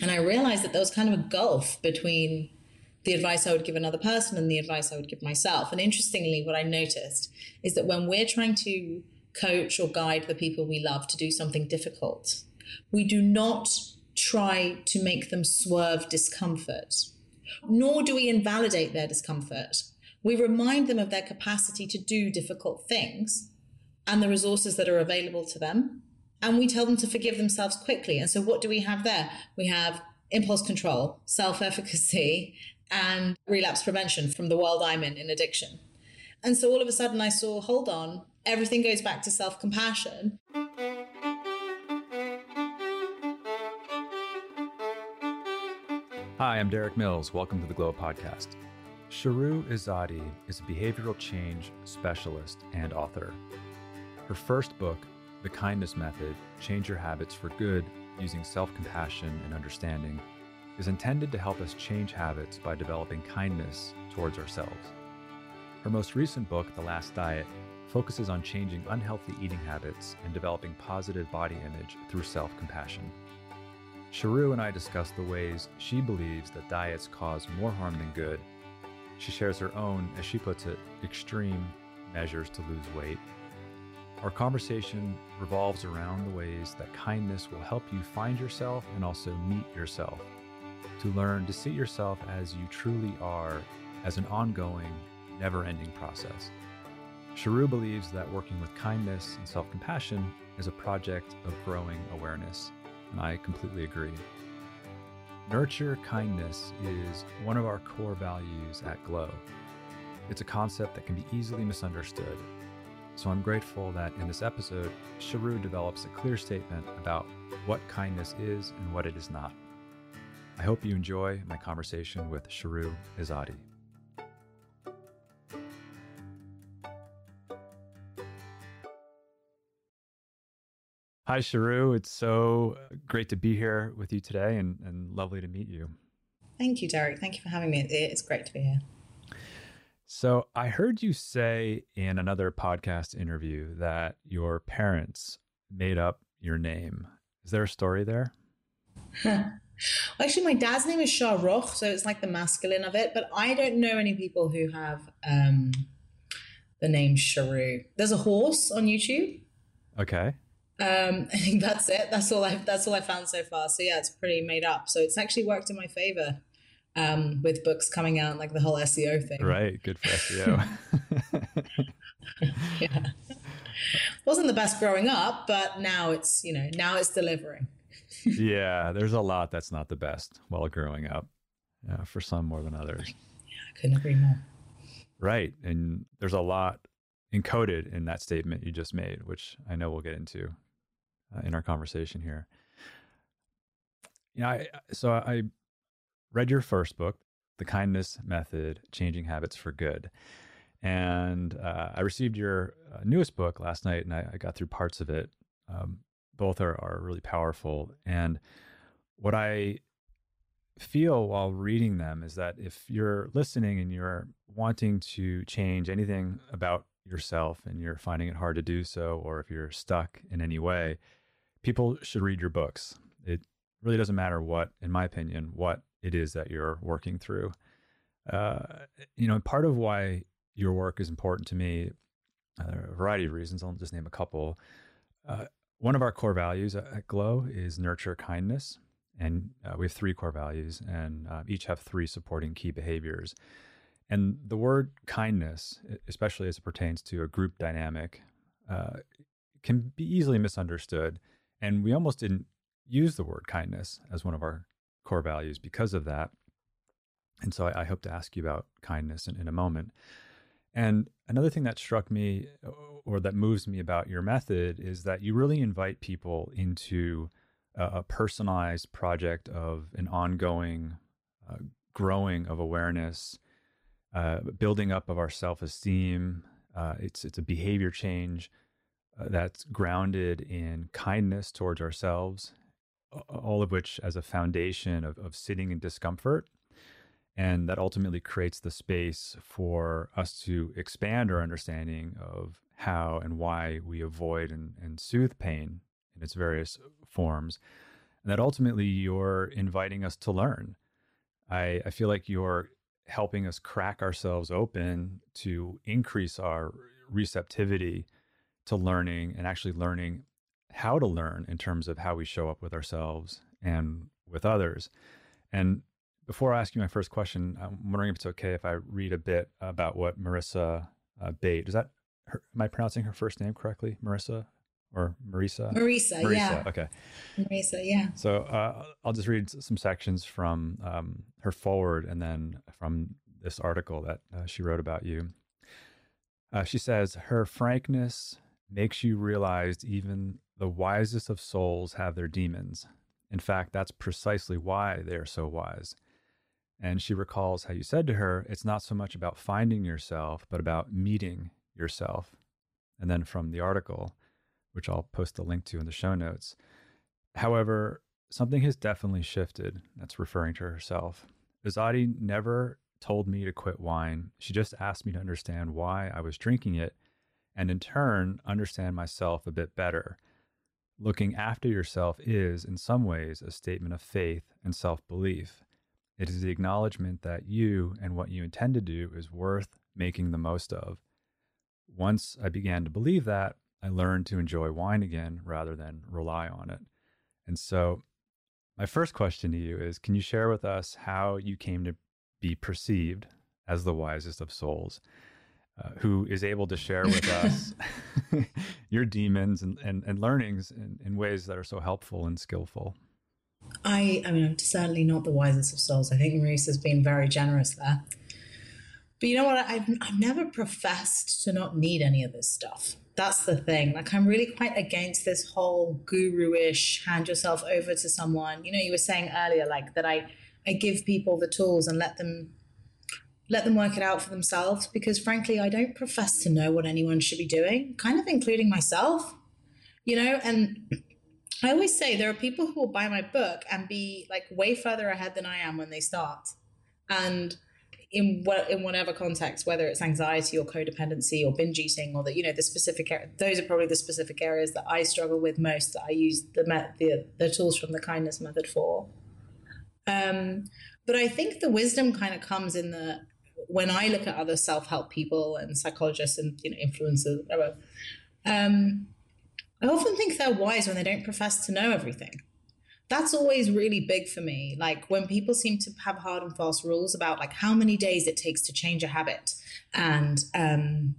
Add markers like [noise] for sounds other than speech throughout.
And I realized that there was kind of a gulf between the advice I would give another person and the advice I would give myself. And interestingly, what I noticed is that when we're trying to coach or guide the people we love to do something difficult, we do not try to make them swerve discomfort, nor do we invalidate their discomfort. We remind them of their capacity to do difficult things and the resources that are available to them. And we tell them to forgive themselves quickly. And so, what do we have there? We have impulse control, self efficacy, [laughs] and relapse prevention from the world I'm in in addiction. And so, all of a sudden, I saw hold on, everything goes back to self compassion. Hi, I'm Derik Mills. Welcome to the Glow Podcast. Shahroo Izadi is a behavioral change specialist and author. Her first book, The Kindness Method Change Your Habits for Good Using Self Compassion and Understanding, is intended to help us change habits by developing kindness towards ourselves. Her most recent book, The Last Diet, focuses on changing unhealthy eating habits and developing positive body image through self compassion. Shahroo and I discuss the ways she believes that diets cause more harm than good. She shares her own, as she puts it, extreme measures to lose weight. Our conversation revolves around the ways that kindness will help you find yourself and also meet yourself, to learn to see yourself as you truly are as an ongoing, never ending process. Shahroo believes that working with kindness and self compassion is a project of growing awareness and I completely agree. Nurture kindness is one of our core values at Glow. It's a concept that can be easily misunderstood. So I'm grateful that in this episode, Shahroo develops a clear statement about what kindness is and what it is not. I hope you enjoy my conversation with Shahroo Izadi. Hi, Shahroo. It's so great to be here with you today and, and lovely to meet you. Thank you, Derik. Thank you for having me. It's great to be here. So, I heard you say in another podcast interview that your parents made up your name. Is there a story there? [laughs] Actually, my dad's name is Shah so it's like the masculine of it, but I don't know any people who have um, the name Shahroo. There's a horse on YouTube. Okay. Um, [laughs] I think that's it. That's all I that's all I found so far. So yeah, it's pretty made up. So it's actually worked in my favor um, with books coming out, like the whole SEO thing. Right, good for SEO. [laughs] [laughs] yeah, wasn't the best growing up, but now it's you know now it's delivering. yeah, there's a lot that's not the best while growing up. Yeah, for some more than others. Yeah, I couldn't agree more. Right, and there's a lot encoded in that statement you just made, which I know we'll get into uh, in our conversation here. You know, I, so I read your first book, The Kindness Method Changing Habits for Good. And uh, I received your uh, newest book last night and I, I, got through parts of it. Um, both are, are really powerful. And what I feel while reading them is that if you're listening and you're wanting to change anything about yourself and you're finding it hard to do so, or if you're stuck in any way, people should read your books. It really doesn't matter what, in my opinion, what it is that you're working through. Uh, you know, part of why your work is important to me, uh, a variety of reasons. I'll just name a couple. Uh, one of our core values at Glow is nurture kindness. And uh, we have three core values, and uh, each have three supporting key behaviors. And the word kindness, especially as it pertains to a group dynamic, uh, can be easily misunderstood. And we almost didn't use the word kindness as one of our core values because of that. And so I, I hope to ask you about kindness in, in a moment. And another thing that struck me or that moves me about your method is that you really invite people into a, a personalized project of an ongoing uh, growing of awareness uh, building up of our self esteem. Uh, it's it's a behavior change uh, that's grounded in kindness towards ourselves, all of which as a foundation of, of sitting in discomfort. And that ultimately creates the space for us to expand our understanding of how and why we avoid and, and soothe pain in its various forms. and that ultimately you're inviting us to learn. I, I feel like you're helping us crack ourselves open to increase our receptivity to learning and actually learning how to learn in terms of how we show up with ourselves and with others. And before I ask you my first question, I'm wondering if it's okay if I read a bit about what Marissa uh, Bate. Is that her, am I pronouncing her first name correctly? Marissa or Marisa? Marisa, Marisa yeah. Okay. Marisa, yeah. So uh, I'll just read some sections from um, her forward and then from this article that uh, she wrote about you. Uh, she says, Her frankness makes you realize even the wisest of souls have their demons. In fact, that's precisely why they are so wise. And she recalls how you said to her, It's not so much about finding yourself, but about meeting yourself. And then from the article, which I'll post a link to in the show notes. However, something has definitely shifted. That's referring to herself. Izadi never told me to quit wine. She just asked me to understand why I was drinking it and in turn understand myself a bit better. Looking after yourself is, in some ways, a statement of faith and self belief. It is the acknowledgement that you and what you intend to do is worth making the most of. Once I began to believe that, I learned to enjoy wine again rather than rely on it. And so, my first question to you is Can you share with us how you came to be perceived as the wisest of souls, uh, who is able to share with us [laughs] your demons and, and, and learnings in, in ways that are so helpful and skillful? I, I mean, I'm certainly not the wisest of souls. I think Marisa has been very generous there. But you know what? I've, I've never professed to not need any of this stuff that's the thing. Like, I'm really quite against this whole guru ish hand yourself over to someone. You know, you were saying earlier, like, that I, I give people the tools and let them let them work it out for themselves because frankly i don't profess to know what anyone should be doing kind of including myself you know and i always say there are people who will buy my book and be like way further ahead than i am when they start and in what in whatever context, whether it's anxiety or codependency or binge eating or the you know the specific those are probably the specific areas that I struggle with most. That I use the the, the tools from the kindness method for. Um, but I think the wisdom kind of comes in the when I look at other self help people and psychologists and you know influencers, whatever. Um, I often think they're wise when they don't profess to know everything that's always really big for me. Like when people seem to have hard and fast rules about like how many days it takes to change a habit, and um,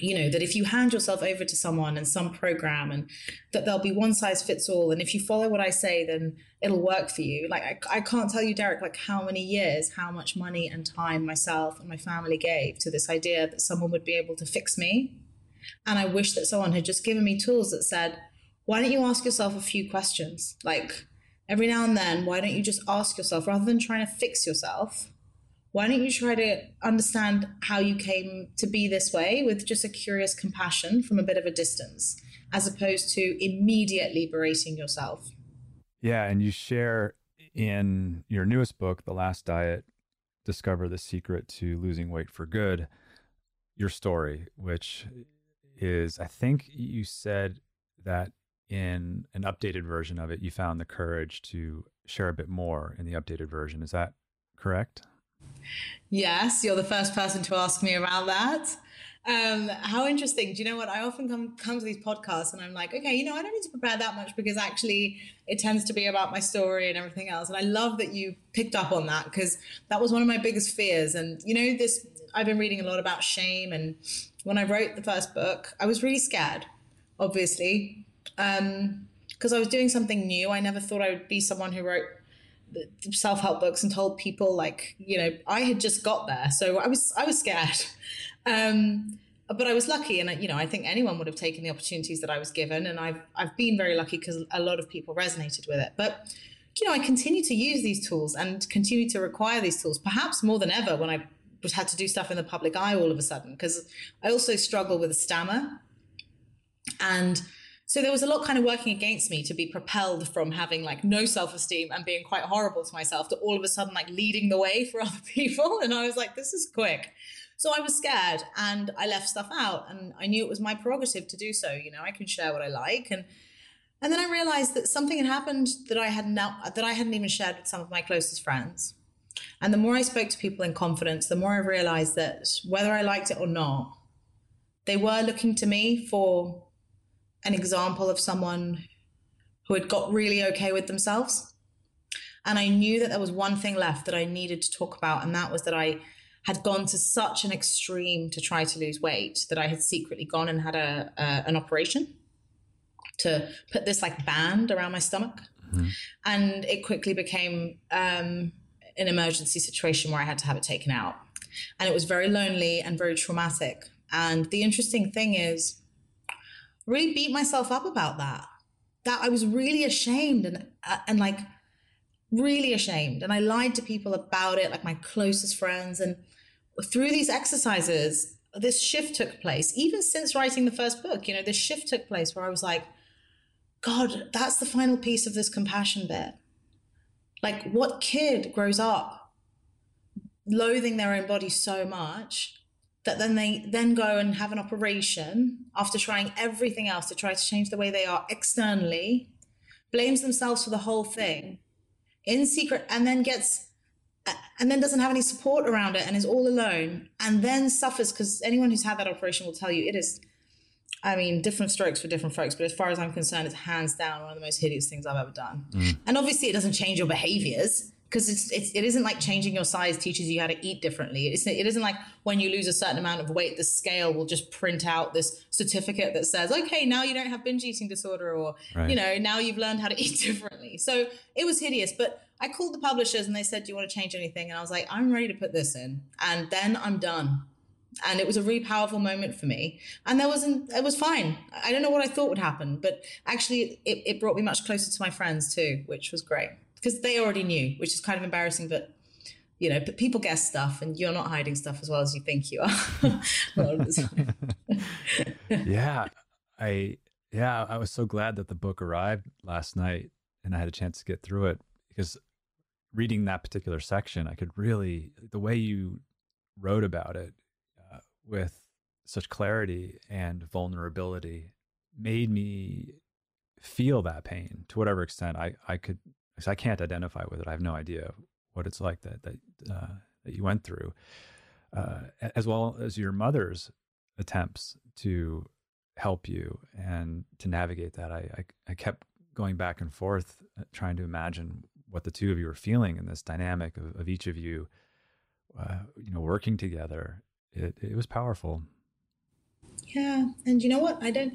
you know that if you hand yourself over to someone and some program, and that there'll be one size fits all, and if you follow what I say, then it'll work for you. Like I, I can't tell you, Derik, like how many years, how much money and time myself and my family gave to this idea that someone would be able to fix me, and I wish that someone had just given me tools that said why don't you ask yourself a few questions? Like every now and then, why don't you just ask yourself rather than trying to fix yourself? Why don't you try to understand how you came to be this way with just a curious compassion from a bit of a distance, as opposed to immediately berating yourself? Yeah, and you share in your newest book, The Last Diet Discover the Secret to Losing Weight for Good, your story, which is, I think you said that in an updated version of it, you found the courage to share a bit more in the updated version. Is that correct? Yes, you're the first person to ask me about that. Um, how interesting. Do you know what? I often come, come to these podcasts and I'm like, okay, you know, I don't need to prepare that much because actually it tends to be about my story and everything else. And I love that you picked up on that because that was one of my biggest fears. And, you know, this, I've been reading a lot about shame. And when I wrote the first book, I was really scared, obviously, because um, I was doing something new. I never thought I would be someone who wrote self help books and told people like you know I had just got there, so I was I was scared. [laughs] Um, but I was lucky, and you know I think anyone would have taken the opportunities that I was given, and I've I've been very lucky because a lot of people resonated with it. But you know I continue to use these tools and continue to require these tools, perhaps more than ever when I had to do stuff in the public eye all of a sudden because I also struggle with a stammer and so there was a lot kind of working against me to be propelled from having like no self-esteem and being quite horrible to myself to all of a sudden like leading the way for [laughs] other people. And i was like this is quick. So i was scared and i left stuff out and i knew it was my prerogative to do so you know i can share what i like. And And then I realized that something had happened that I had now that I hadn't even shared with some of my closest friends. And the more I spoke to people in confidence, the more I realized that whether I liked it or not, they were looking to me for an example of someone who had got really okay with themselves. And I knew that there was one thing left that I needed to talk about, and that was that I had gone to such an extreme to try to lose weight that I had secretly gone and had a, an operation to put this like band around my stomach. Mm-hmm. And it quickly became um, an emergency situation where I had to have it taken out. And it was very lonely and very traumatic. And the interesting thing is, really beat myself up about that. That I was really ashamed and uh, and like really ashamed. And I lied to people about it, like my closest friends. And through these exercises, this shift took place. Even since writing the first book, you know, this shift took place where I was like, God, that's the final piece of this compassion bit. Like, what kid grows up loathing their own body so much that then they then go and have an operation after trying everything else to try to change the way they are externally, blames themselves for the whole thing in secret, and then gets and then doesn't have any support around it and is all alone and then suffers because anyone who's had that operation will tell you it is I mean, different strokes for different folks, but as far as I'm concerned, it's hands down one of the most hideous things I've ever done. Mm. And obviously, it doesn't change your behaviors because it's, it's it isn't like changing your size teaches you how to eat differently. It's, it isn't like when you lose a certain amount of weight, the scale will just print out this certificate that says, okay, now you don't have binge eating disorder, or right. you know, now you've learned how to [laughs] eat differently. So it was hideous, but. I called the publishers and they said, Do you want to change anything? And I was like, I'm ready to put this in. And then I'm done and it was a really powerful moment for me and there wasn't it was fine i don't know what i thought would happen but actually it, it brought me much closer to my friends too which was great because they already knew which is kind of embarrassing but you know but people guess stuff and you're not hiding stuff as well as you think you are. [laughs] [laughs] Yeah i yeah i was so glad that the book arrived last night and i had a chance to get through it because reading that particular section i could really the way you wrote about it uh, with such clarity and vulnerability made me feel that pain to whatever extent I, I could I can't identify with it. I have no idea what it's like that that uh, that you went through, uh, as well as your mother's attempts to help you and to navigate that. I, I, I kept going back and forth, uh, trying to imagine what the two of you were feeling in this dynamic of, of each of you, uh, you know, working together it, it was powerful. Yeah. And you know what? I don't,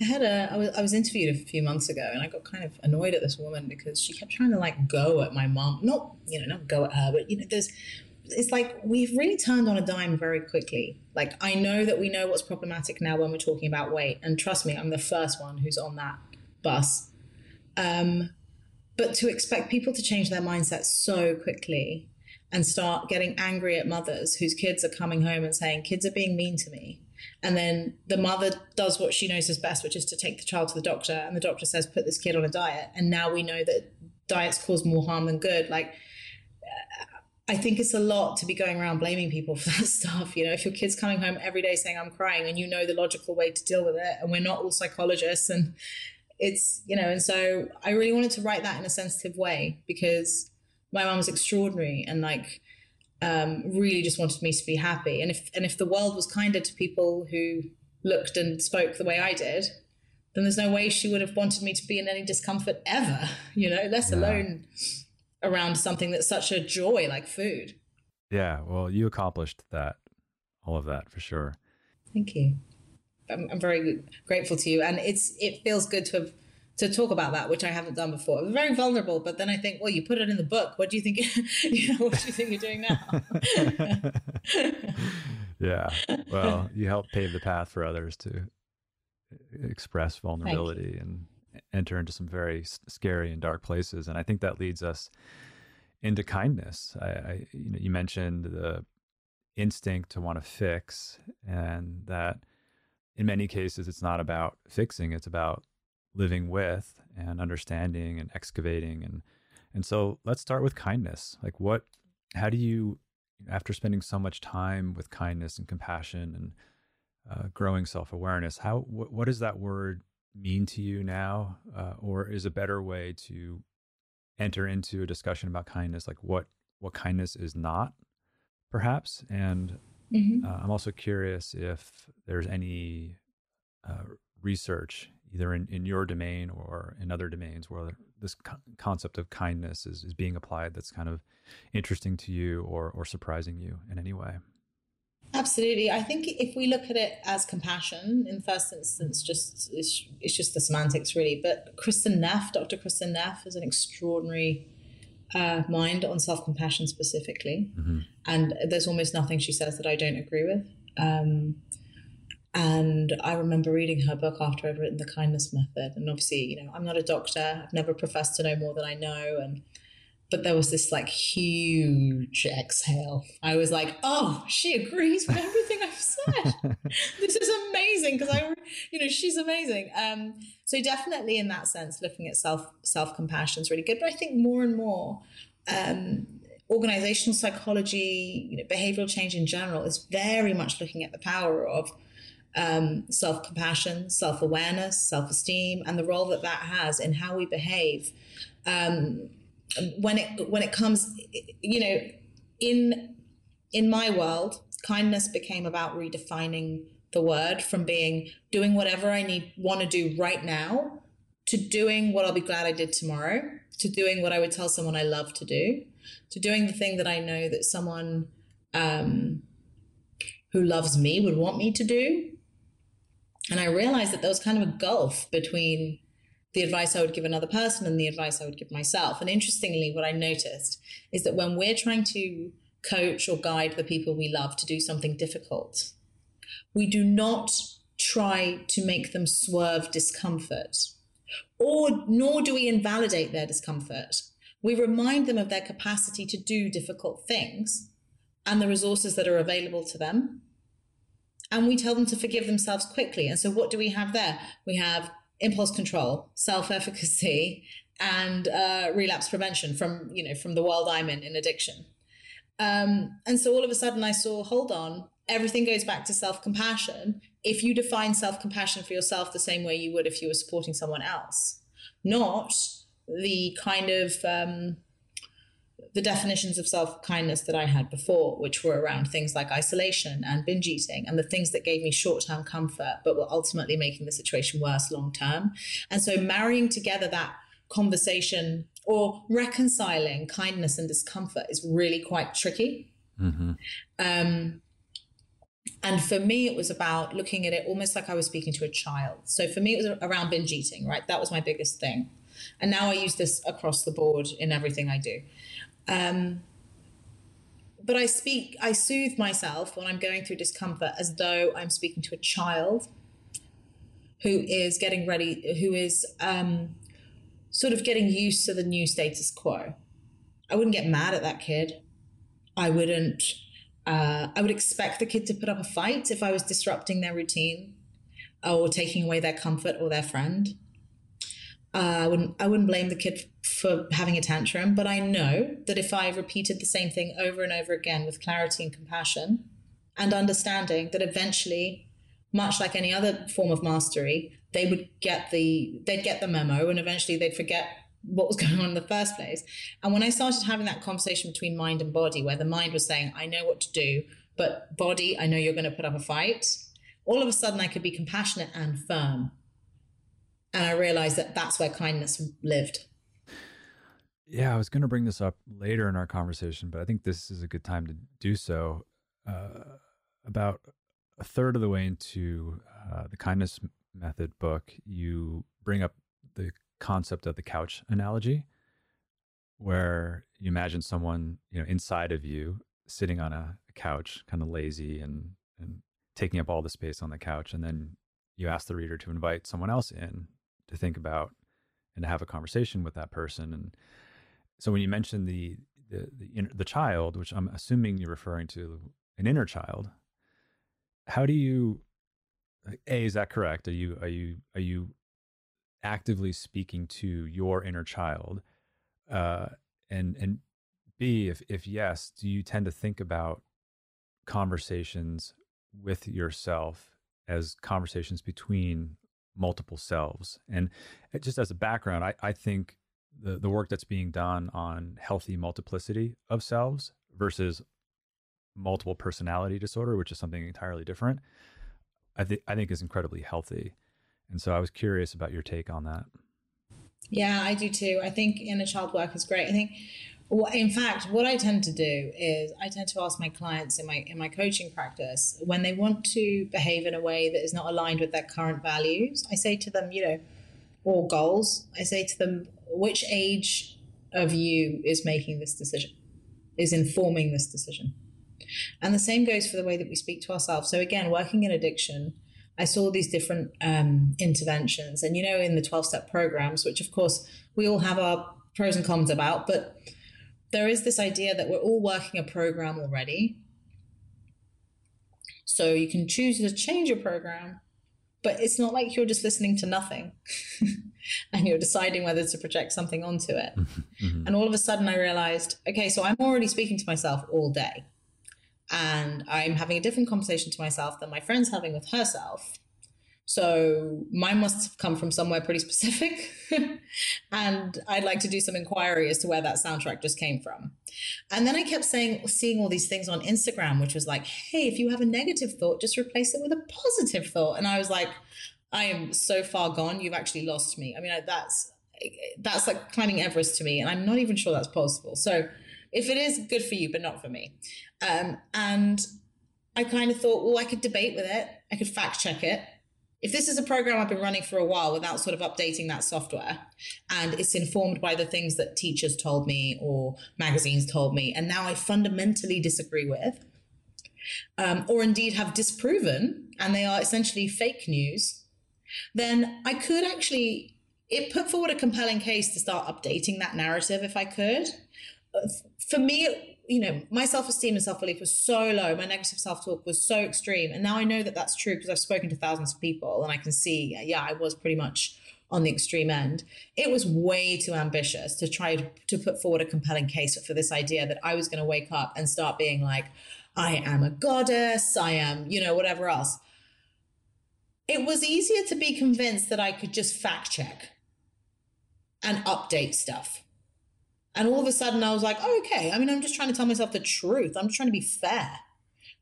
I had a, I was, I was interviewed a few months ago and I got kind of annoyed at this woman because she kept trying to like go at my mom. Not, you know, not go at her, but you know, there's, it's like we've really turned on a dime very quickly. Like I know that we know what's problematic now when we're talking about weight, and trust me, I'm the first one who's on that bus. Um, but to expect people to change their mindset so quickly and start getting angry at mothers whose kids are coming home and saying, kids are being mean to me. And then the mother does what she knows is best, which is to take the child to the doctor. And the doctor says, put this kid on a diet. And now we know that diets cause more harm than good. Like, uh, I think it's a lot to be going around blaming people [laughs] for that stuff. You know, if your kid's coming home every day saying, I'm crying, and you know the logical way to deal with it, and we're not all psychologists, and it's, you know, and so I really wanted to write that in a sensitive way because my mum was extraordinary and like um, really just wanted me to be happy. And if and if the world was kinder to people who looked and spoke the way I did, then there's no way she would have wanted me to be in any discomfort ever. [laughs] You know, less yeah. alone around something that's such a joy like food. Yeah, well, you accomplished that, all of that for sure. Thank you. I'm, I'm very grateful to you, and it's it feels good to have to talk about that, which I haven't done before. I'm very vulnerable, but then I think, well, you put it in the book. What do you think? [laughs] you know, what do you think you're doing now? [laughs] yeah. Well, you help pave the path for others to express vulnerability and enter into some very scary and dark places. And I think that leads us into kindness. I, I you know, you mentioned the instinct to want to fix, and that in many cases, it's not about fixing; it's about living with and understanding and excavating and and so let's start with kindness like what how do you after spending so much time with kindness and compassion and uh, growing self-awareness how wh- what does that word mean to you now, uh, or is a better way to enter into a discussion about kindness, like what what kindness is not, perhaps. And mm-hmm. uh, I'm also curious if there's any uh, research, either in, in your domain or in other domains, where this co- concept of kindness is, is being applied that's kind of interesting to you or, or surprising you in any way. Absolutely. I think if we look at it as compassion in the first instance, just it's, it's just the semantics really. But Kristin Neff, Dr. Kristin Neff, is an extraordinary uh, mind on self compassion specifically, mm-hmm. and there's almost nothing she says that I don't agree with. Um, and I remember reading her book after I'd written The Kindness Method, and obviously, you know, I'm not a doctor. I've never professed to know more than I know, and but there was this like huge exhale. I was like, oh, she agrees with everything I've said. [laughs] this is amazing because I, you know, she's amazing. Um, so definitely in that sense, looking at self self compassion is really good. But I think more and more, um, organizational psychology, you know, behavioral change in general is very much looking at the power of um, self compassion, self awareness, self esteem, and the role that that has in how we behave. Um, when it when it comes, you know, in in my world, kindness became about redefining the word from being doing whatever I need want to do right now to doing what I'll be glad I did tomorrow, to doing what I would tell someone I love to do, to doing the thing that I know that someone um, who loves me would want me to do. And I realized that there was kind of a gulf between the advice I would give another person and the advice I would give myself. And interestingly, what I noticed is that when we're trying to coach or guide the people we love to do something difficult, we do not try to make them swerve discomfort, or nor do we invalidate their discomfort. We remind them of their capacity to do difficult things and the resources that are available to them. And we tell them to forgive themselves quickly. And so, what do we have there? We have impulse control, self efficacy, [laughs] and uh, relapse prevention from you know from the world I'm in in addiction. Um, and so all of a sudden I saw, hold on, everything goes back to self compassion. If you define self compassion for yourself the same way you would if you were supporting someone else, not the kind of um, the definitions of self kindness that I had before, which were around things like isolation and binge eating and the things that gave me short term comfort, but were ultimately making the situation worse long term. And so marrying together that conversation or reconciling kindness and discomfort is really quite tricky. Mm-hmm. Um, and for me, it was about looking at it almost like I was speaking to a child. So for me, it was around binge eating, right? That was my biggest thing. And now I use this across the board in everything I do. Um, but I speak, I soothe myself when I'm going through discomfort as though I'm speaking to a child who is getting ready, who is um, sort of getting used to the new status quo. I wouldn't get mad at that kid. I wouldn't. Uh, I would expect the kid to put up a fight if I was disrupting their routine or taking away their comfort or their friend. Uh, I wouldn't I wouldn't blame the kid for having a tantrum, but I know that if I repeated the same thing over and over again with clarity and compassion and understanding that eventually, much like any other form of mastery, they would get the they'd get the memo and eventually they'd forget what was [laughs] going on in the first place. And when I started having that conversation between mind and body, where the mind was saying, I know what to do, but body, I know you're going to put up a fight, all of a sudden I could be compassionate and firm and I realized that that's where kindness lived. Yeah, I was going to bring this up later in our conversation, but I think this is a good time to do so. Uh, about a third of the way into uh, the kindness method book, you bring up the concept of the couch analogy, where you imagine someone you know inside of you sitting on a, a couch, kind of lazy and and taking up all the space on the couch, and then you ask the reader to invite someone else in to think about and to have a conversation with that person. And so when you mention the the the, the child, which I'm assuming you're referring to an inner child, how do you a is that correct? Are you are you are you actively speaking to your inner child? Uh, and and B, if if yes, do you tend to think about conversations with yourself as conversations between multiple selves. And uh, just as a background, I, I think the, the work that's being done on healthy multiplicity of selves versus multiple personality disorder, which is something entirely different, I think I think is incredibly healthy. And so I was curious about your take on that. Yeah, I do too. I think in inner child work is great. I think in fact, what I tend to do is I tend to ask my clients in my in my coaching practice when they want to behave in a way that is not aligned with their current values. I say to them, you know, or goals. I say to them, which age of you is making this decision, is informing this decision. And the same goes for the way that we speak to ourselves. So, again, working in addiction, I saw these different um, interventions. And, you know, in the 12 step programs, which of course we all have our pros and cons about, but there is this idea that we're all working a program already. So you can choose to change your program, but it's not like you're just listening to nothing [laughs] and you're deciding whether to project something onto it. Mm-hmm. And all of a sudden I realized, okay, so I'm already speaking to myself all day and I'm having a different conversation to myself than my friend's having with herself. So mine must have come from somewhere pretty specific. [laughs] and I'd like to do some inquiry as to where that soundtrack just came from. And then I kept saying, seeing all these things on Instagram, which was like, hey, if you have a negative thought, just replace it with a positive thought. And I was like, I am so far gone. You've actually lost me. I mean, that's that's like climbing Everest to me, and I'm not even sure that's possible. So if it is good for you, but not for me. Um, and I kind of thought, well, I could debate with it. I could fact check it. If this is a program I've been running for a while without sort of updating that software, and it's informed by the things that teachers told me or magazines told me, and now I fundamentally disagree with, um, or indeed have disproven, and they are essentially fake news, then I could actually it put forward a compelling case to start updating that narrative if I could. For me, you know, my self esteem and self belief was so low. My negative self talk was so extreme. And now I know that that's true because I've spoken to thousands of people and I can see, yeah, I was pretty much on the extreme end. It was way too ambitious to try to put forward a compelling case for this idea that I was going to wake up and start being like, I am a goddess, I am, you know, whatever else. It was easier to be convinced that I could just fact check and update stuff and all of a sudden, I was like, oh, okay. I mean, I'm just trying to tell myself the truth. I'm just trying to be fair,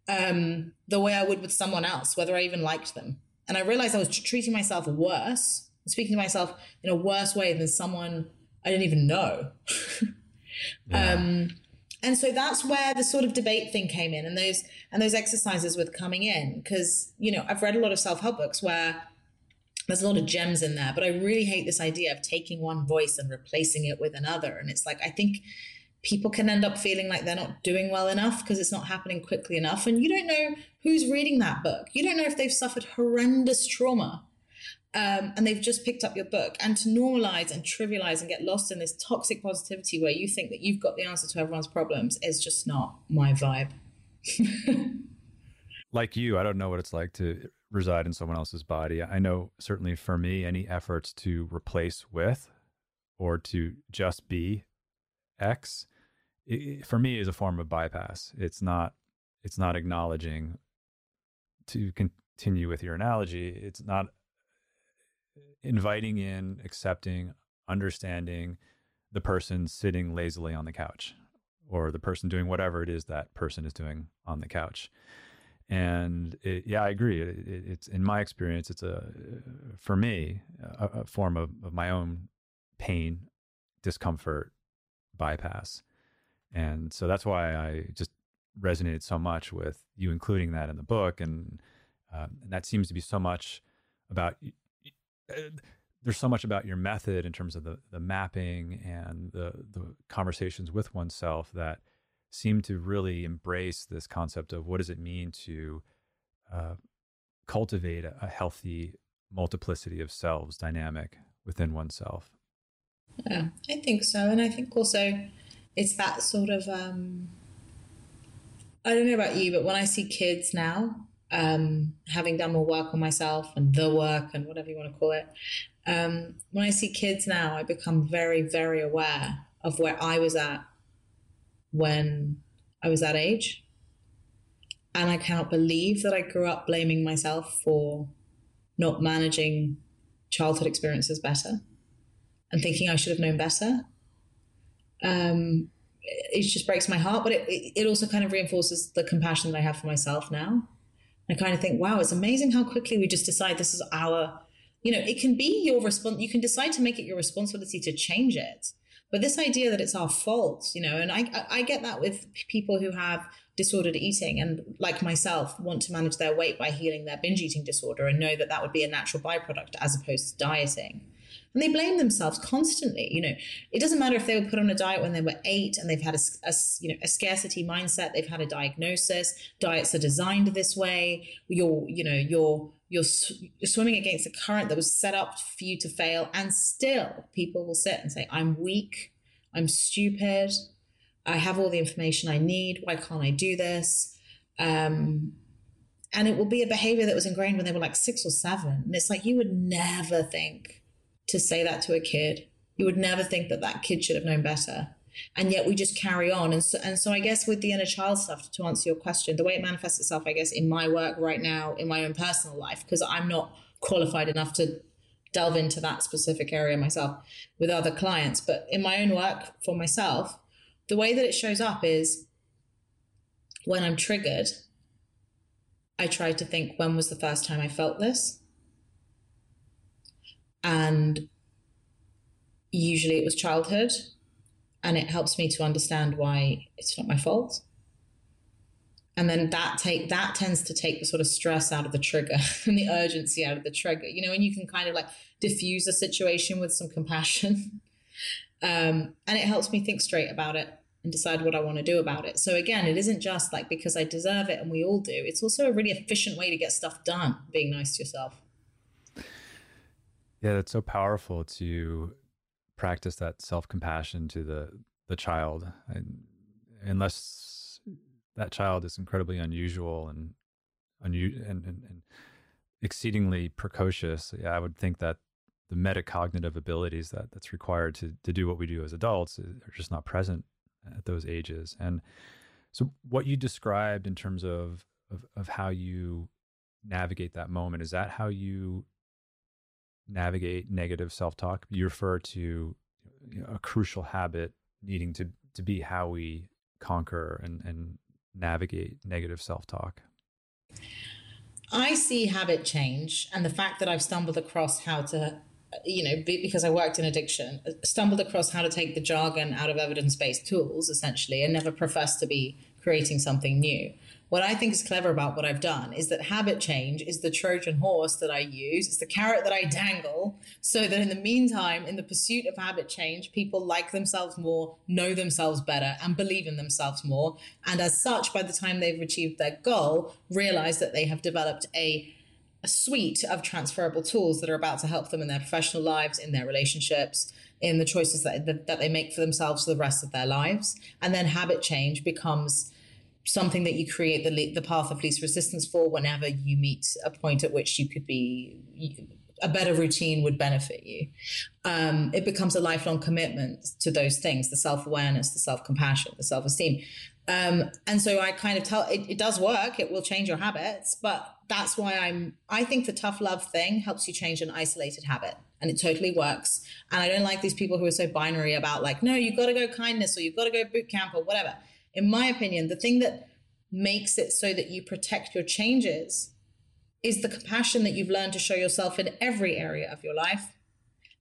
um, the way I would with someone else, whether I even liked them. And I realized I was treating myself worse, speaking to myself in a worse way than someone I didn't even know. [laughs] yeah. um, and so that's where the sort of debate thing came in, and those and those exercises with coming in, because you know I've read a lot of self help books where there's a lot of gems in there, but I really hate this idea of taking one voice and replacing it with another. And it's like, I think people can end up feeling like they're not doing well enough because it's not happening quickly enough. And you don't know who's reading that book. You don't know if they've suffered horrendous trauma um, and they've just picked up your book. And to normalize and trivialize and get lost in this toxic positivity where you think that you've got the answer to everyone's problems is just not my vibe. [laughs] like you, I don't know what it's like to reside in someone else's body. I know certainly for me, any efforts to replace with or to just be X, it, for me is a form of bypass. It's not. It's not acknowledging. To continue with your analogy, it's not eh, inviting in, accepting, understanding the person sitting lazily on the couch or the person doing whatever it is that person is doing on the couch and it, yeah, I agree. It, it, it's in my experience, it's a for me a, a form of, of my own pain, discomfort, bypass, and so that's why I just resonated so much with you including that in the book, and, uh, and that seems to be so much about. Uh, there's so much about your method in terms of the the mapping and the the conversations with oneself that seem to really embrace this concept of what does it mean to uh, cultivate a, a, healthy multiplicity of selves dynamic within oneself. Yeah, I think so. And I think also it's that sort of, um, I don't know about you, but when I see kids now, um, having done more work on myself and the work and whatever you want to call it, um, when I see kids now, I become very, very aware of where I was at when I was that age. And I cannot believe that I grew up blaming myself for not managing childhood experiences better and thinking I should have known better. Um, it just breaks my heart, but it, it also kind of reinforces the compassion that I have for myself now. I kind of think, wow, it's amazing how quickly we just decide this is our, you know, it can be your response. You can decide to make it your responsibility to change it. But this idea that it's our fault, you know, and I, I get that with people who have disordered eating and like myself want to manage their weight by healing their binge eating disorder and know that that would be a natural byproduct as opposed to dieting and they blame themselves constantly you know it doesn't matter if they were put on a diet when they were eight and they've had a, a, you know a scarcity mindset they've had a diagnosis diets are designed this way you're you know you're you're, you're swimming against a current that was set up for you to fail and still people will sit and say i'm weak i'm stupid I have all the information I need. Why can't I do this? Um, and it will be a behavior that was ingrained when they were like six or seven. And it's like you would never think to say that to a kid. You would never think that that kid should have known better. And yet we just carry on. And so, and so I guess with the inner child stuff, to answer your question, the way it manifests itself, I guess, in my work right now, in my own personal life, because I'm not qualified enough to delve into that specific area myself with other clients. But in my own work for myself, the way that it shows up is when I'm triggered, I try to think when was the first time I felt this? And usually it was childhood. And it helps me to understand why it's not my fault. And then that take that tends to take the sort of stress out of the trigger [laughs] and the urgency out of the trigger. You know, and you can kind of like diffuse a situation with some compassion. [laughs] Um, and it helps me think straight about it and decide what I want to do about it. So again, it isn't just like because I deserve it and we all do. It's also a really efficient way to get stuff done, being nice to yourself. Yeah, that's so powerful to practice that self-compassion to the the child. And unless that child is incredibly unusual and unu- and, and, and exceedingly precocious, yeah, I would think that the metacognitive abilities that that's required to to do what we do as adults eh, are just not present at those ages. And so, what you described in terms of, of, of how you navigate that moment is that how you navigate negative self talk? You refer to you know, a crucial habit needing to to be how we conquer and, and navigate negative self talk. I see habit change and the fact that I've stumbled across how to you know, because I worked in addiction, stumbled across how to take the jargon out of evidence based tools, essentially, and never professed to be creating something new. What I think is clever about what I've done is that habit change is the Trojan horse that I use. It's the carrot that I dangle so that in the meantime, in the pursuit of habit change, people like themselves more, know themselves better, and believe in themselves more. And as such, by the time they've achieved their goal, realize that they have developed a a suite of transferable tools that are about to help them in their professional lives, in their relationships, in the choices that, that, that they make for themselves for the rest of their lives. And then habit change becomes something that you create the, the path of least resistance for whenever you meet a point at which you could be a better routine would benefit you. Um, it becomes a lifelong commitment to those things the self awareness, the self compassion, the self esteem. Um, and so I kind of tell it, it does work, it will change your habits, but that's why I'm, I think the tough love thing helps you change an isolated habit and it totally works. And I don't like these people who are so binary about like, no, you've got to go kindness or you've got to go boot camp or whatever. In my opinion, the thing that makes it so that you protect your changes is the compassion that you've learned to show yourself in every area of your life.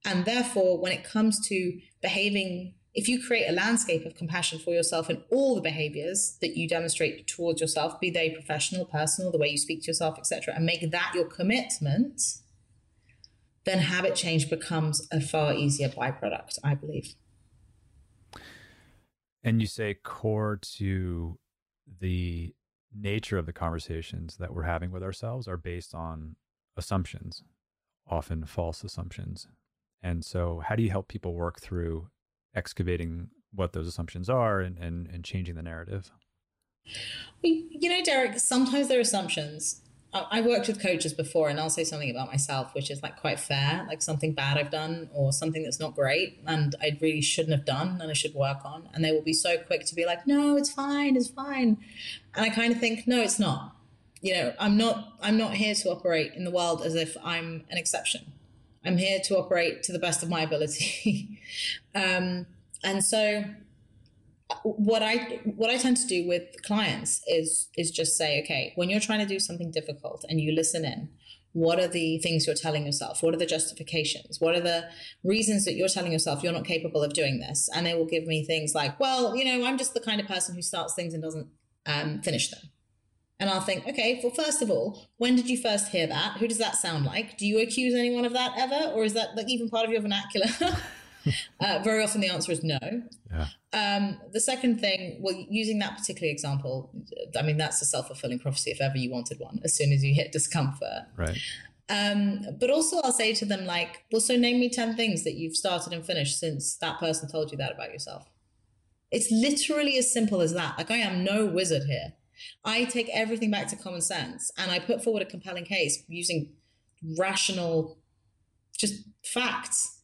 And therefore, when it comes to behaving if you create a landscape of compassion for yourself in all the behaviors that you demonstrate towards yourself, be they professional, personal, the way you speak to yourself, etc., and make that your commitment, then habit change becomes a far easier byproduct, I believe. And you say core to the nature of the conversations that we're having with ourselves are based on assumptions, often false assumptions. And so, how do you help people work through excavating what those assumptions are and, and, and changing the narrative? You know, Derik, sometimes they're assumptions. I've worked with coaches before, and I'll say something about myself, which is like quite fair, like something bad I've done or something that's not great, and I really shouldn't have done, and I should work on. And they will be so quick to be like, "No, it's fine, it's fine," and I kind of think, "No, it's not." You know, I'm not. I'm not here to operate in the world as if I'm an exception. I'm here to operate to the best of my ability. [laughs] um, and so what I what I tend to do with clients is is just say, okay, when you're trying to do something difficult and you listen in, what are the things you're telling yourself? What are the justifications? What are the reasons that you're telling yourself you're not capable of doing this? And they will give me things like, well, you know, I'm just the kind of person who starts things and doesn't um, finish them. And I'll think, okay, well, first of all, when did you first hear that? Who does that sound like? Do you accuse anyone of that ever? Or is that like even part of your vernacular? [laughs] uh, very often the answer is no. Yeah. Um, the second thing, well, using that particular example, I mean, that's a self fulfilling prophecy if ever you wanted one, as soon as you hit discomfort. Right. Um, but also, I'll say to them, like, well, so name me 10 things that you've started and finished since that person told you that about yourself. It's literally as simple as that. Like, I am no wizard here. I take everything back to common sense and I put forward a compelling case using rational, just facts.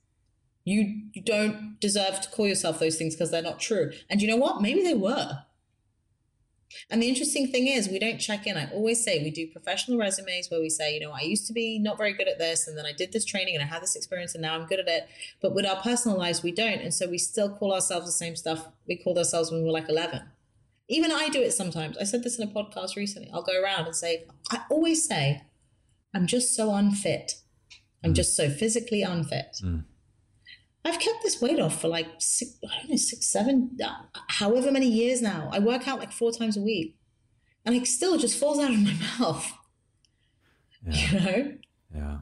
You, you don't deserve to call yourself those things because they're not true. And you know what? Maybe they were. And the interesting thing is, we don't check in. I always say we do professional resumes where we say, you know, I used to be not very good at this, and then I did this training and I had this experience, and now I'm good at it. But with our personal lives, we don't. And so we still call ourselves the same stuff we called ourselves when we were like 11. Even I do it sometimes. I said this in a podcast recently. I'll go around and say, I always say, I'm just so unfit. I'm mm. just so physically unfit. Mm. I've kept this weight off for like six, I don't know, six, seven, uh, however many years now. I work out like four times a week and it still just falls out of my [laughs] mouth. Yeah. You know? Yeah.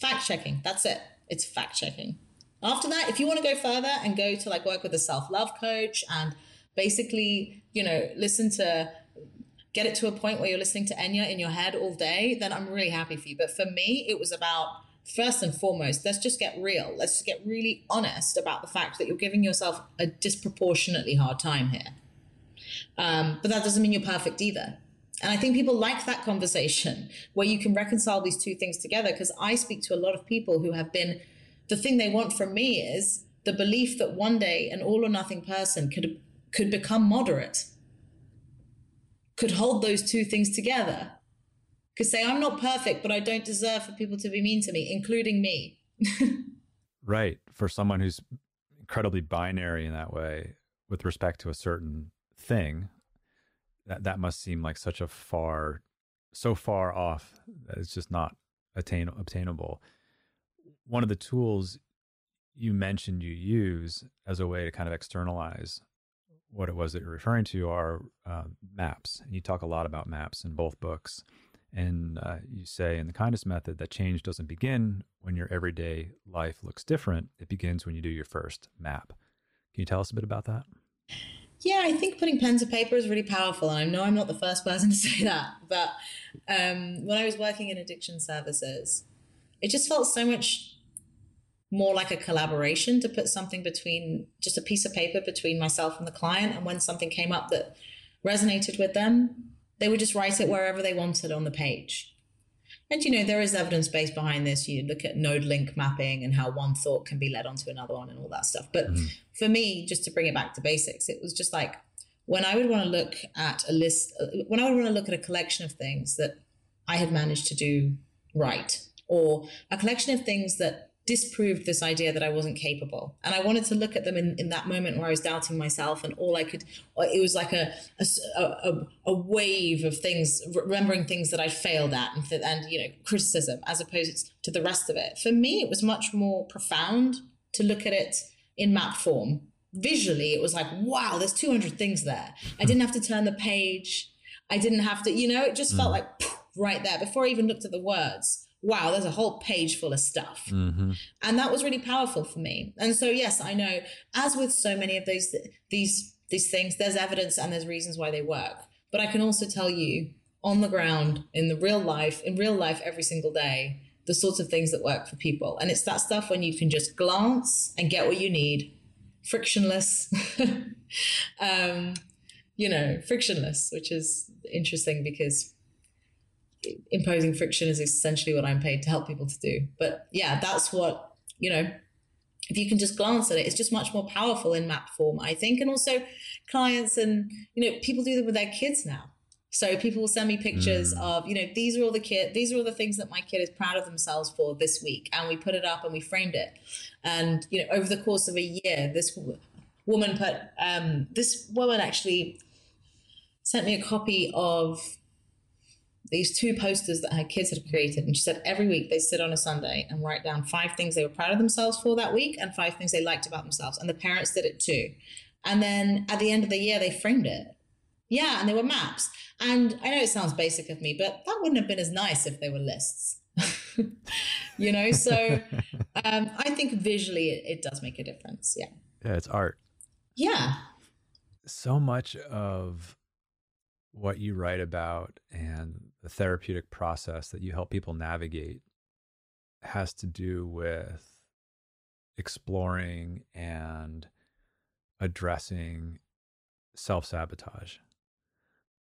Fact checking. That's it. It's fact checking. After that, if you want to go further and go to like work with a self love coach and basically, you know, listen to get it to a point where you're listening to Enya in your head all day, then I'm really happy for you. But for me, it was about first and foremost, let's just get real. Let's just get really honest about the fact that you're giving yourself a disproportionately hard time here. Um, but that doesn't mean you're perfect either. And I think people like that conversation [laughs] where you can reconcile these two things together because I speak to a lot of people who have been, the thing they want from me is the belief that one day an all or nothing person could could become moderate, could hold those two things together, could say, I'm not perfect, but I don't deserve for people to be mean to me, including me. [laughs] right. For someone who's incredibly binary in that way with respect to a certain thing, that, that must seem like such a far, so far off that it's just not attain, obtainable. One of the tools you mentioned you use as a way to kind of externalize what it was that you're referring to are uh, maps. And you talk a lot about maps in both books. And uh, you say in the kindness method that change doesn't begin when your everyday life looks different. It begins when you do your first map. Can you tell us a bit about that? Yeah, I think putting pen to paper is really powerful. And I know I'm not the first person to [laughs] say that. But um, when I was working in addiction services, it just felt so much more like a collaboration to put something between just a piece of paper between myself and the client. And when something came up that resonated with them, they would just write it wherever they wanted on the page. And you know, there is evidence base behind this. You look at node link mapping and how one thought can be led onto another one and all that stuff. But mm-hmm. for me, just to bring it back to basics, it was just like when I would want to look at a list, when I would want to look at a collection of things that I had managed to do right, or a collection of things that disproved this idea that I wasn't capable. And I wanted to look at them in, in that moment where I was doubting myself and all I could, it was like a, a, a, a wave of things, remembering things that I failed at and, and, you know, criticism as opposed to the rest of it. For me, it was much more profound to look at it in map form. Visually, it was like, wow, there's 200 things there. I didn't have to turn the page. I didn't have to, you know, it just felt mm. like right there before I even looked at the words wow, there's a whole page full of stuff. Mm-hmm. And that was really powerful for me. And so, yes, I know, as with so many of those, these, these things, there's evidence and there's reasons why they work. But I can also tell you on the ground, in the real life, in real life, every single day, the sorts of things that work for people. And it's that stuff when you can just glance and get what you need, frictionless. [laughs] um, you know, frictionless, which is interesting because imposing friction is essentially what I'm paid to help people to do. But yeah, that's what, you know, if you can just glance at it, it's just much more powerful in map form, I think. And also clients and, you know, people do them with their kids now. So people will send me pictures mm. of, you know, these are all the kid, these are all the things that my kid is proud of themselves for this week, and we put it up and we framed it. And you know, over the course of a year, this woman put, um, this woman actually sent me a copy of these two posters that her kids had created. And she said every week they sit on a Sunday and write down five things they were proud of themselves for that week and five things they liked about themselves. And the parents did it too. And then at the end of the year, they framed it. Yeah, and they were maps. And I know it sounds basic of me, but that wouldn't have been as nice if they were lists. [laughs] you know, so [laughs] um, I think visually it, it does make a difference. Yeah. Yeah, it's art. Yeah. So much of what you write about and the therapeutic process that you help people navigate has to do with exploring and addressing self sabotage.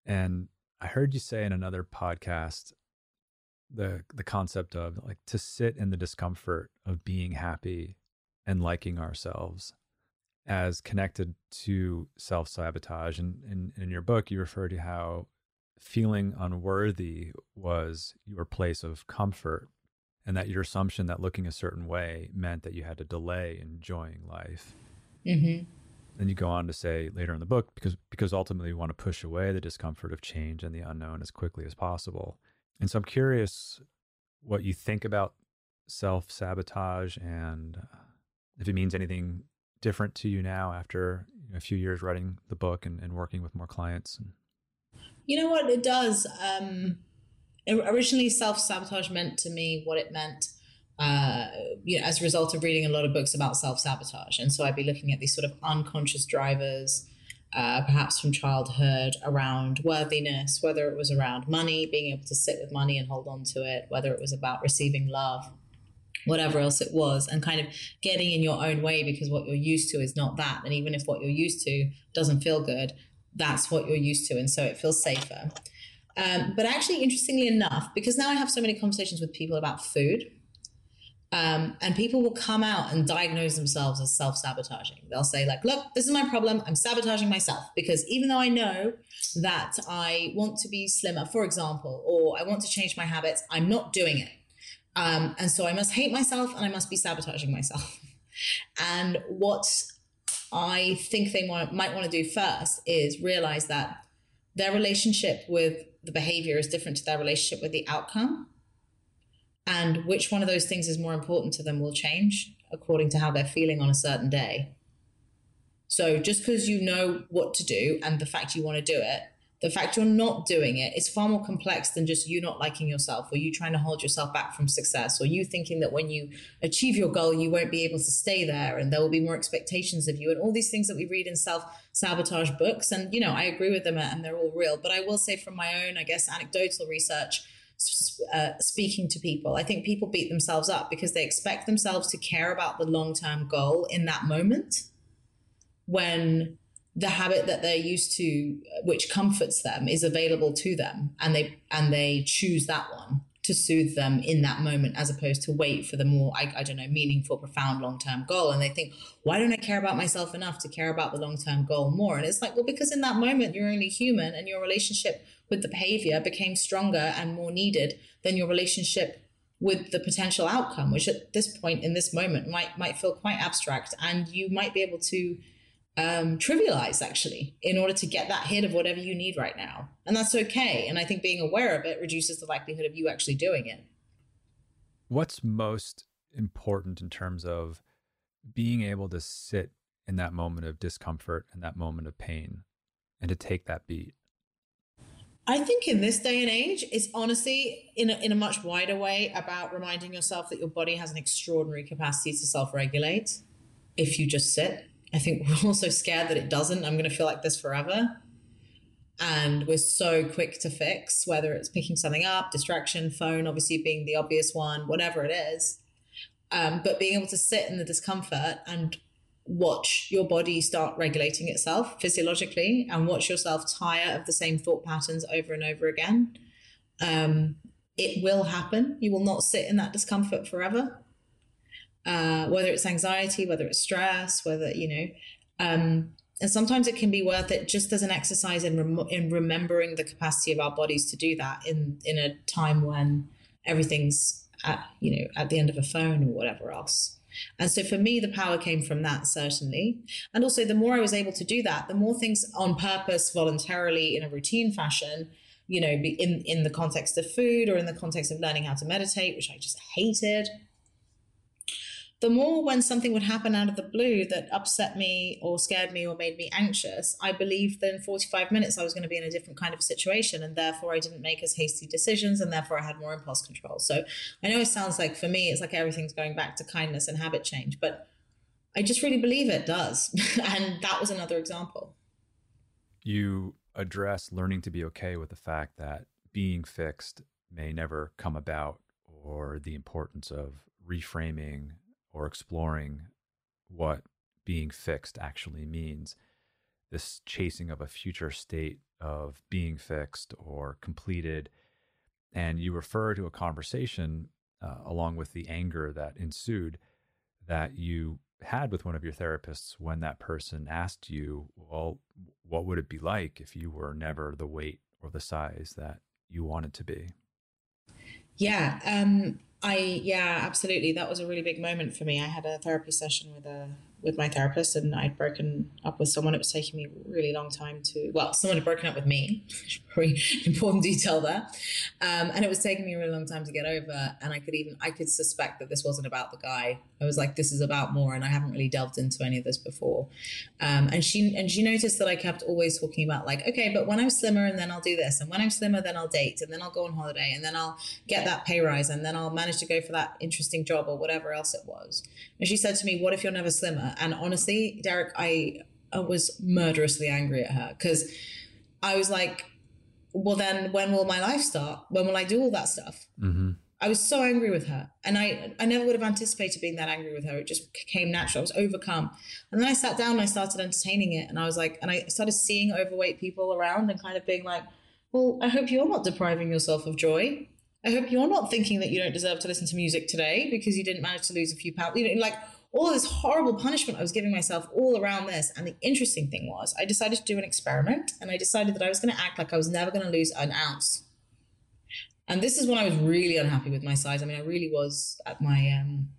And I heard you say in another podcast the the concept of like to sit in the discomfort of being happy and liking ourselves as connected to self sabotage. And in, in your book, you refer to how feeling unworthy was your place of comfort, and that your assumption that looking a certain way meant that you had to delay enjoying life. Mm-hmm. Then you go on to say later in the book, because because ultimately you want to push away the discomfort of change and the unknown as quickly as possible. And so I'm curious what you think about self sabotage and if it means anything different to you now after a few years writing the book and, and working with more clients? You know what? It does. Um, originally, self sabotage meant to me what it meant. Uh, you know, as a result of reading a lot of books about self sabotage, and so I'd be looking at these sort of unconscious drivers, uh, perhaps from childhood, around worthiness, whether it was around money, being able to sit with money and hold on to it, whether it was about receiving love, whatever else it was, and kind of getting in your own way because what you're used to is not that. And even if what you're used to doesn't feel good, that's what you're used to. And so it feels safer. Um, but actually, interestingly enough, because now I have so many conversations with people about food, um, and people will come out and diagnose themselves as self sabotaging. They'll say, like, look, this is my problem. I'm sabotaging myself because even though I know that I want to be slimmer, for example, or I want to change my habits, I'm not doing it. Um, and so I must hate myself and I must be sabotaging myself. [laughs] and what I think they want, might want to do first is realize that their relationship with the behavior is different to their relationship with the outcome. And which one of those things is more important to them will change according to how they're feeling on a certain day. So just because you know what to do and the fact you want to do it the fact you're not doing it is far more complex than just you not liking yourself or you trying to hold yourself back from success or you thinking that when you achieve your goal you won't be able to stay there and there will be more expectations of you and all these things that we read in self sabotage books. And you know I agree with them and they're all real. But I will say from my own I guess anecdotal research uh, speaking to people I think people beat themselves up because they expect themselves to care about the long-term goal in that moment when the habit that they're used to which comforts them is available to them and they and they choose that one to soothe them in that moment as opposed to wait for the more I, I don't know meaningful profound long-term goal. And they think why don't i care about myself enough to care about the long-term goal more? And it's like well because in that moment you're only human and your relationship with the behavior became stronger and more needed than your relationship with the potential outcome which at this point in this moment might might feel quite abstract and you might be able to um, trivialize actually in order to get that hit of whatever you need right now. And that's okay. And I think being aware of it reduces the likelihood of you actually doing it. What's most important in terms of being able to sit in that moment of discomfort and that moment of pain and to take that beat? I think in this day and age, it's honestly in a, in a much wider way about reminding yourself that your body has an extraordinary capacity to self regulate if you just sit I think [laughs] we're also scared that it doesn't. I'm going to feel like this forever. And we're so quick to fix, whether it's picking something up, distraction, phone, obviously being the obvious one, whatever it is. Um, but being able to sit in the discomfort and watch your body start regulating itself physiologically and watch yourself tire of the same thought patterns over and over again. Um, it will happen. You will not sit in that discomfort forever uh, whether it's anxiety, whether it's stress, whether, you know, um, and sometimes it can be worth it just as an exercise in rem- in remembering the capacity of our bodies to do that in in a time when everything's at you know at the end of a phone or whatever else. And so for me, the power came from that, certainly. And also, the more I was able to do that, the more things on purpose, voluntarily, in a routine fashion, you know, in, in the context of food or in the context of learning how to meditate, which I just hated, the more when something would happen out of the blue that upset me or scared me or made me anxious, I believed that in 45 minutes I was going to be in a different kind of situation and therefore I didn't make as hasty decisions and therefore I had more impulse control. So I know it sounds like for me, it's like everything's going back to kindness and habit change, but I just really believe it does. [laughs] and that was another example. You address learning to be okay with the fact that being fixed may never come about or the importance of reframing or exploring what being fixed actually means. This chasing of a future state of being fixed or completed. And you refer to a conversation uh, along with the anger that ensued that you had with one of your therapists when that person asked you, Well, what would it be like if you were never the weight or the size that you wanted to be? Yeah. Um, I yeah, absolutely. That was a really big moment for me. I had a therapy session with a with my therapist, and I'd broken up with someone. It was taking me a really long time to. Well, someone had broken up with me. Very [laughs] important detail there, um, and it was taking me a really long time to get over. And I could even I could suspect that this wasn't about the guy. I was like, this is about more, and I haven't really delved into any of this before. Um, and she and she noticed that I kept always talking about like, okay, but when I'm slimmer, and then I'll do this, and when I'm slimmer, then I'll date, and then I'll go on holiday, and then I'll get that pay rise, and then I'll manage to go for that interesting job or whatever else it was. And she said to me, "What if you're never slimmer?" And honestly, Derik, I, I was murderously angry at her because I was like, well, then when will my life start? When will I do all that stuff? Mm-hmm. I was so angry with her. And I, I never would have anticipated being that angry with her. It just came natural. I was overcome. And then I sat down and I started entertaining it. And I was like, and I started seeing overweight people around and kind of being like, well, I hope you're not depriving yourself of joy. I hope you're not thinking that you don't deserve to listen to music today because you didn't manage to lose a few pounds. You know, like all this horrible punishment I was giving myself all around this. And the interesting thing was, I decided to do an experiment and I decided that I was going to act like I was never going to lose an ounce. And this is when I was really unhappy with my size. I mean, I really was at my um,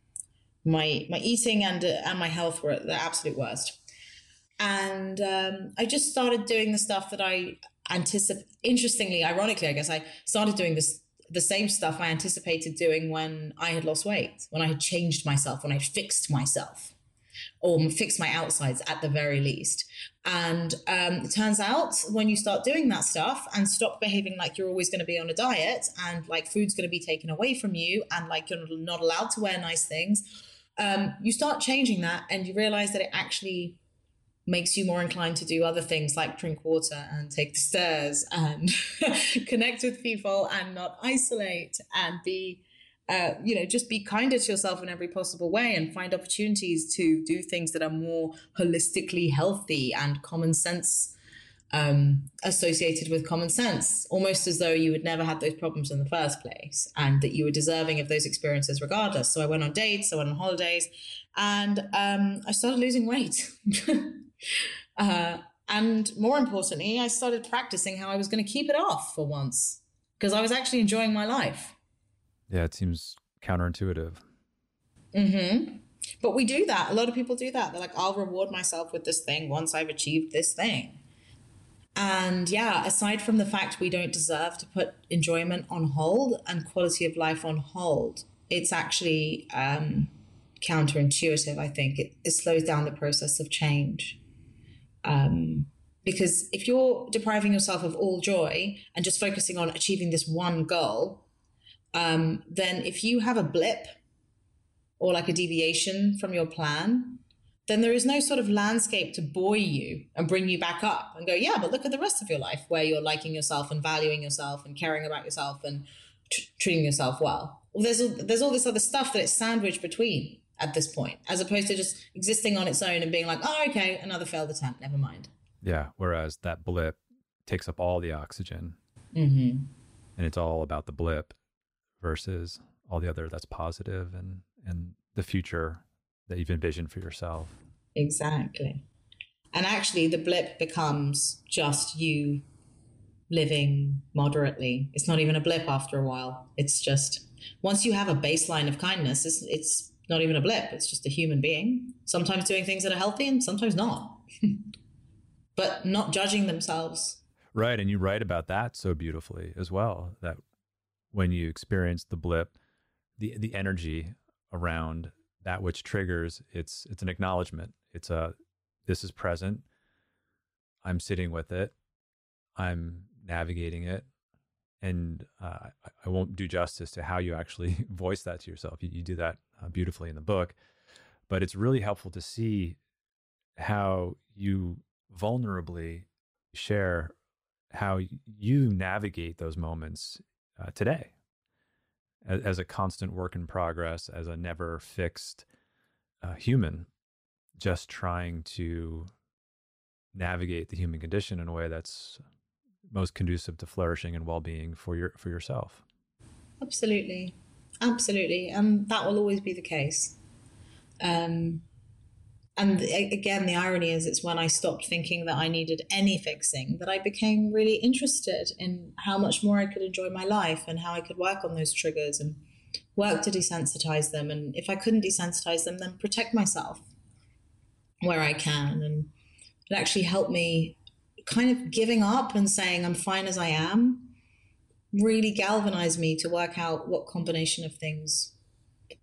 my my eating and uh, and my health were at the absolute worst. And um, I just started doing the stuff that I anticipate. Interestingly, ironically, I guess I started doing this the same stuff I anticipated doing when I had lost weight, when I had changed myself, when I fixed myself, or fixed my outsides at the very least. And um, it turns out when you start doing that stuff and stop behaving like you're always going to be on a diet and like food's going to be taken away from you and like you're not allowed to wear nice things, um, you start changing that and you realize that it actually makes you more inclined to do other things like drink water and take the stairs and [laughs] connect with people and not isolate and be uh, you know just be kinder to yourself in every possible way and find opportunities to do things that are more holistically healthy and common sense um, associated with common sense. Almost as though you had never had those problems in the first place and that you were deserving of those experiences regardless. So i went on dates i went on holidays and um, i started losing weight [laughs] Uh, and more importantly, I started practicing how I was going to keep it off for once because I was actually enjoying my life. Yeah, it seems counterintuitive. Mm-hmm. But we do that. A lot of people do that. They're like, I'll reward myself with this thing once I've achieved this thing. And yeah, aside from the fact we don't deserve to put enjoyment on hold and quality of life on hold, it's actually um, counterintuitive, I think. It, it slows down the process of change. Um, because if you're depriving yourself of all joy and just focusing on achieving this one goal, um, then if you have a blip or like a deviation from your plan, then there is no sort of landscape to buoy you and bring you back up and go, yeah, but look at the rest of your life where you're liking yourself and valuing yourself and caring about yourself and t- treating yourself well. well. There's there's all this other stuff that it's sandwiched between at this point, as opposed to just existing on its own and being like, oh, okay, another failed attempt, never mind. Yeah. Whereas that blip takes up all the oxygen mm-hmm. and it's all about the blip versus all the other that's positive and, and the future that you've envisioned for yourself. Exactly. And actually, the blip becomes just you living moderately. It's not even a blip after a while. It's just once you have a baseline of kindness, it's, it's not even a blip. It's just a human being, sometimes doing things that are healthy and sometimes not, [laughs] but not judging themselves. Right. And you write about that so beautifully as well that when you experience the blip, the, the energy around that which triggers it's it's an acknowledgement it's a this is present i'm sitting with it i'm navigating it and uh, I, won't do justice to how you actually [laughs] voice that to yourself. You, you do that uh, beautifully in the book but it's really helpful to see how you vulnerably share how you navigate those moments uh, today as, as, a constant work in progress as a never fixed uh, human just trying to navigate the human condition in a way that's most conducive to flourishing and well-being for your for yourself? Absolutely. Absolutely. And that will always be the case. Um, and again the irony is it's when i stopped thinking that i needed any fixing that i became really interested in how much more i could enjoy my life and how i could work on those triggers and work to desensitize them. And if i couldn't desensitize them then protect myself where i can and it actually helped me kind of giving up and saying I'm fine as I am really galvanized me to work out what combination of things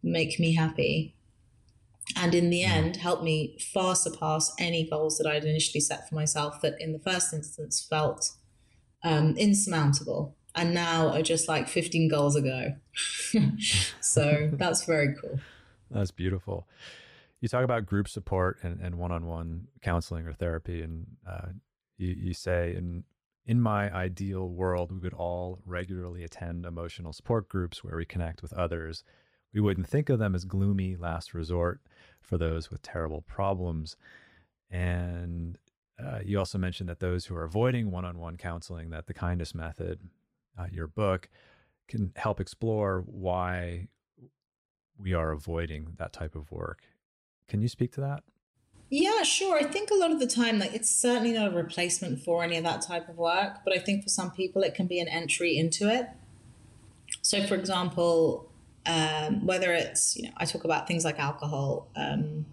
make me happy. And in the mm. end, helped me far surpass any goals that I'd initially set for myself that in the first instance felt um, insurmountable. And now are just like 15 goals ago. [laughs] so that's very cool. That's beautiful. You talk about group support and, and one-on-one counseling or therapy, and uh, you, you say in in my ideal world, we would all regularly attend emotional support groups where we connect with others. We wouldn't think of them as gloomy last resort for those with terrible problems. And uh, you also mentioned that those who are avoiding one on one counseling, that the kindness method, uh, your book, can help explore why we are avoiding that type of work. Can you speak to that? Yeah, sure. I think a lot of the time, like it's certainly not a replacement for any of that type of work, but I think for some people it can be an entry into it. So, for example, um, whether it's you know, I talk about things like alcohol um,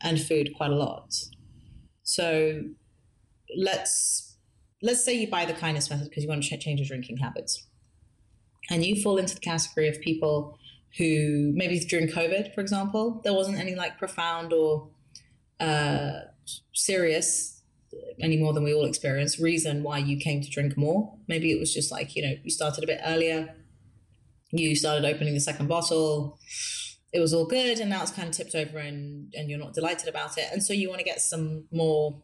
and food quite a lot. So, let's let's say you buy the kindness method because you want to change your drinking habits, and you fall into the category of people who maybe during COVID, for example, there wasn't any like profound or uh, serious any more than we all experience reason why you came to drink more. Maybe it was just like, you know, you started a bit earlier, you started opening the second bottle, it was all good, and now it's kind of tipped over and, and you're not delighted about it. And so you want to get some more,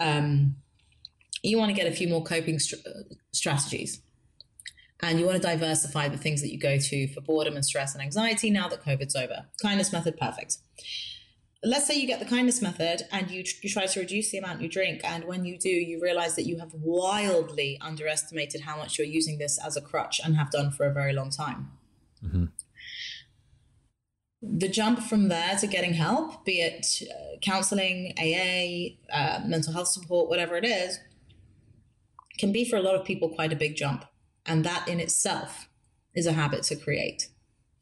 um, you want to get a few more coping st- strategies. And you want to diversify the things that you go to for boredom and stress and anxiety now that COVID's over. Kindness method, perfect let's say you get the kindness method and you, you try to reduce the amount you drink and when you do you realize that you have wildly underestimated how much you're using this as a crutch and have done for a very long time. Mm-hmm. the jump from there to getting help be it uh, counseling aa uh, mental health support whatever it is can be for a lot of people quite a big jump. And that in itself is a habit to create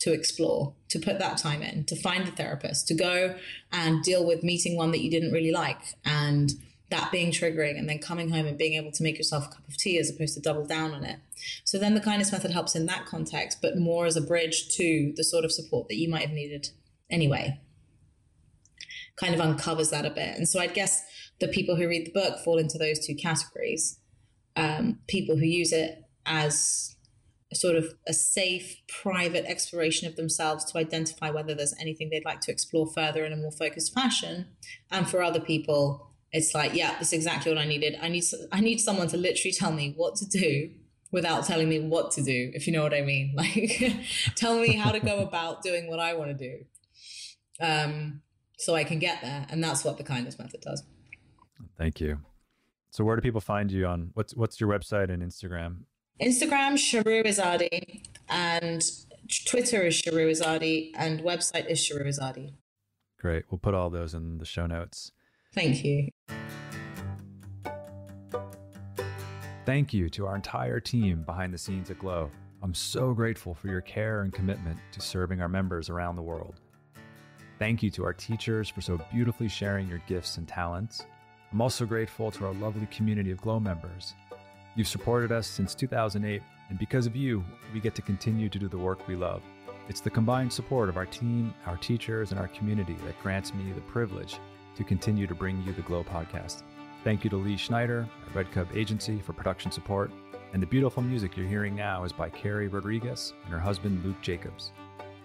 to explore, to put that time in, to find the therapist, to go and deal with meeting one that you didn't really like and that being triggering and then coming home and being able to make yourself a cup of tea as opposed to double down on it. So then the kindness method helps in that context, but more as a bridge to the sort of support that you might have needed anyway. Kind of uncovers that a bit. And so I guess the people who read the book fall into those two categories. Um, people who use it as sort of a safe, private exploration of themselves to identify whether there's anything they'd like to explore further in a more focused fashion. And for other people, it's like, yeah, that's exactly what I needed. I need I need someone to literally tell me what to do without telling me what to do, if you know what I mean. [laughs] Like, tell me how to go about doing what I want to do, um, so I can get there. And that's what the kindness method does. Thank you. So, where do people find you on what's what's your website and Instagram? Instagram, Shahroo Izadi, and Twitter is Shahroo Izadi, and website is Shahroo Izadi. Great. We'll put all those in the show notes. Thank you. Thank you to our entire team behind the scenes at Glo. I'm so grateful for your care and commitment to serving our members around the world. Thank you to our teachers for so beautifully sharing your gifts and talents. I'm also grateful to our lovely community of Glo members. You've supported us since 2008, and because of you, we get to continue to do the work we love. It's the combined support of our team, our teachers, and our community that grants me the privilege to continue to bring you the Glo podcast. Thank you to Lee Schneider at Red Cub Agency for production support. And the beautiful music you're hearing now is by Carrie Rodriguez and her husband Luke Jacobs.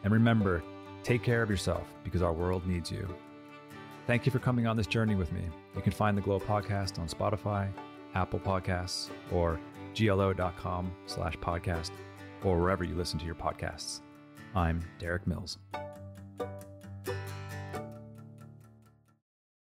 And remember, take care of yourself because our world needs you. Thank you for coming on this journey with me. You can find the Glo podcast on Spotify, Apple Podcasts, or glo.com slash podcast, or wherever you listen to your podcasts. I'm Derik Mills.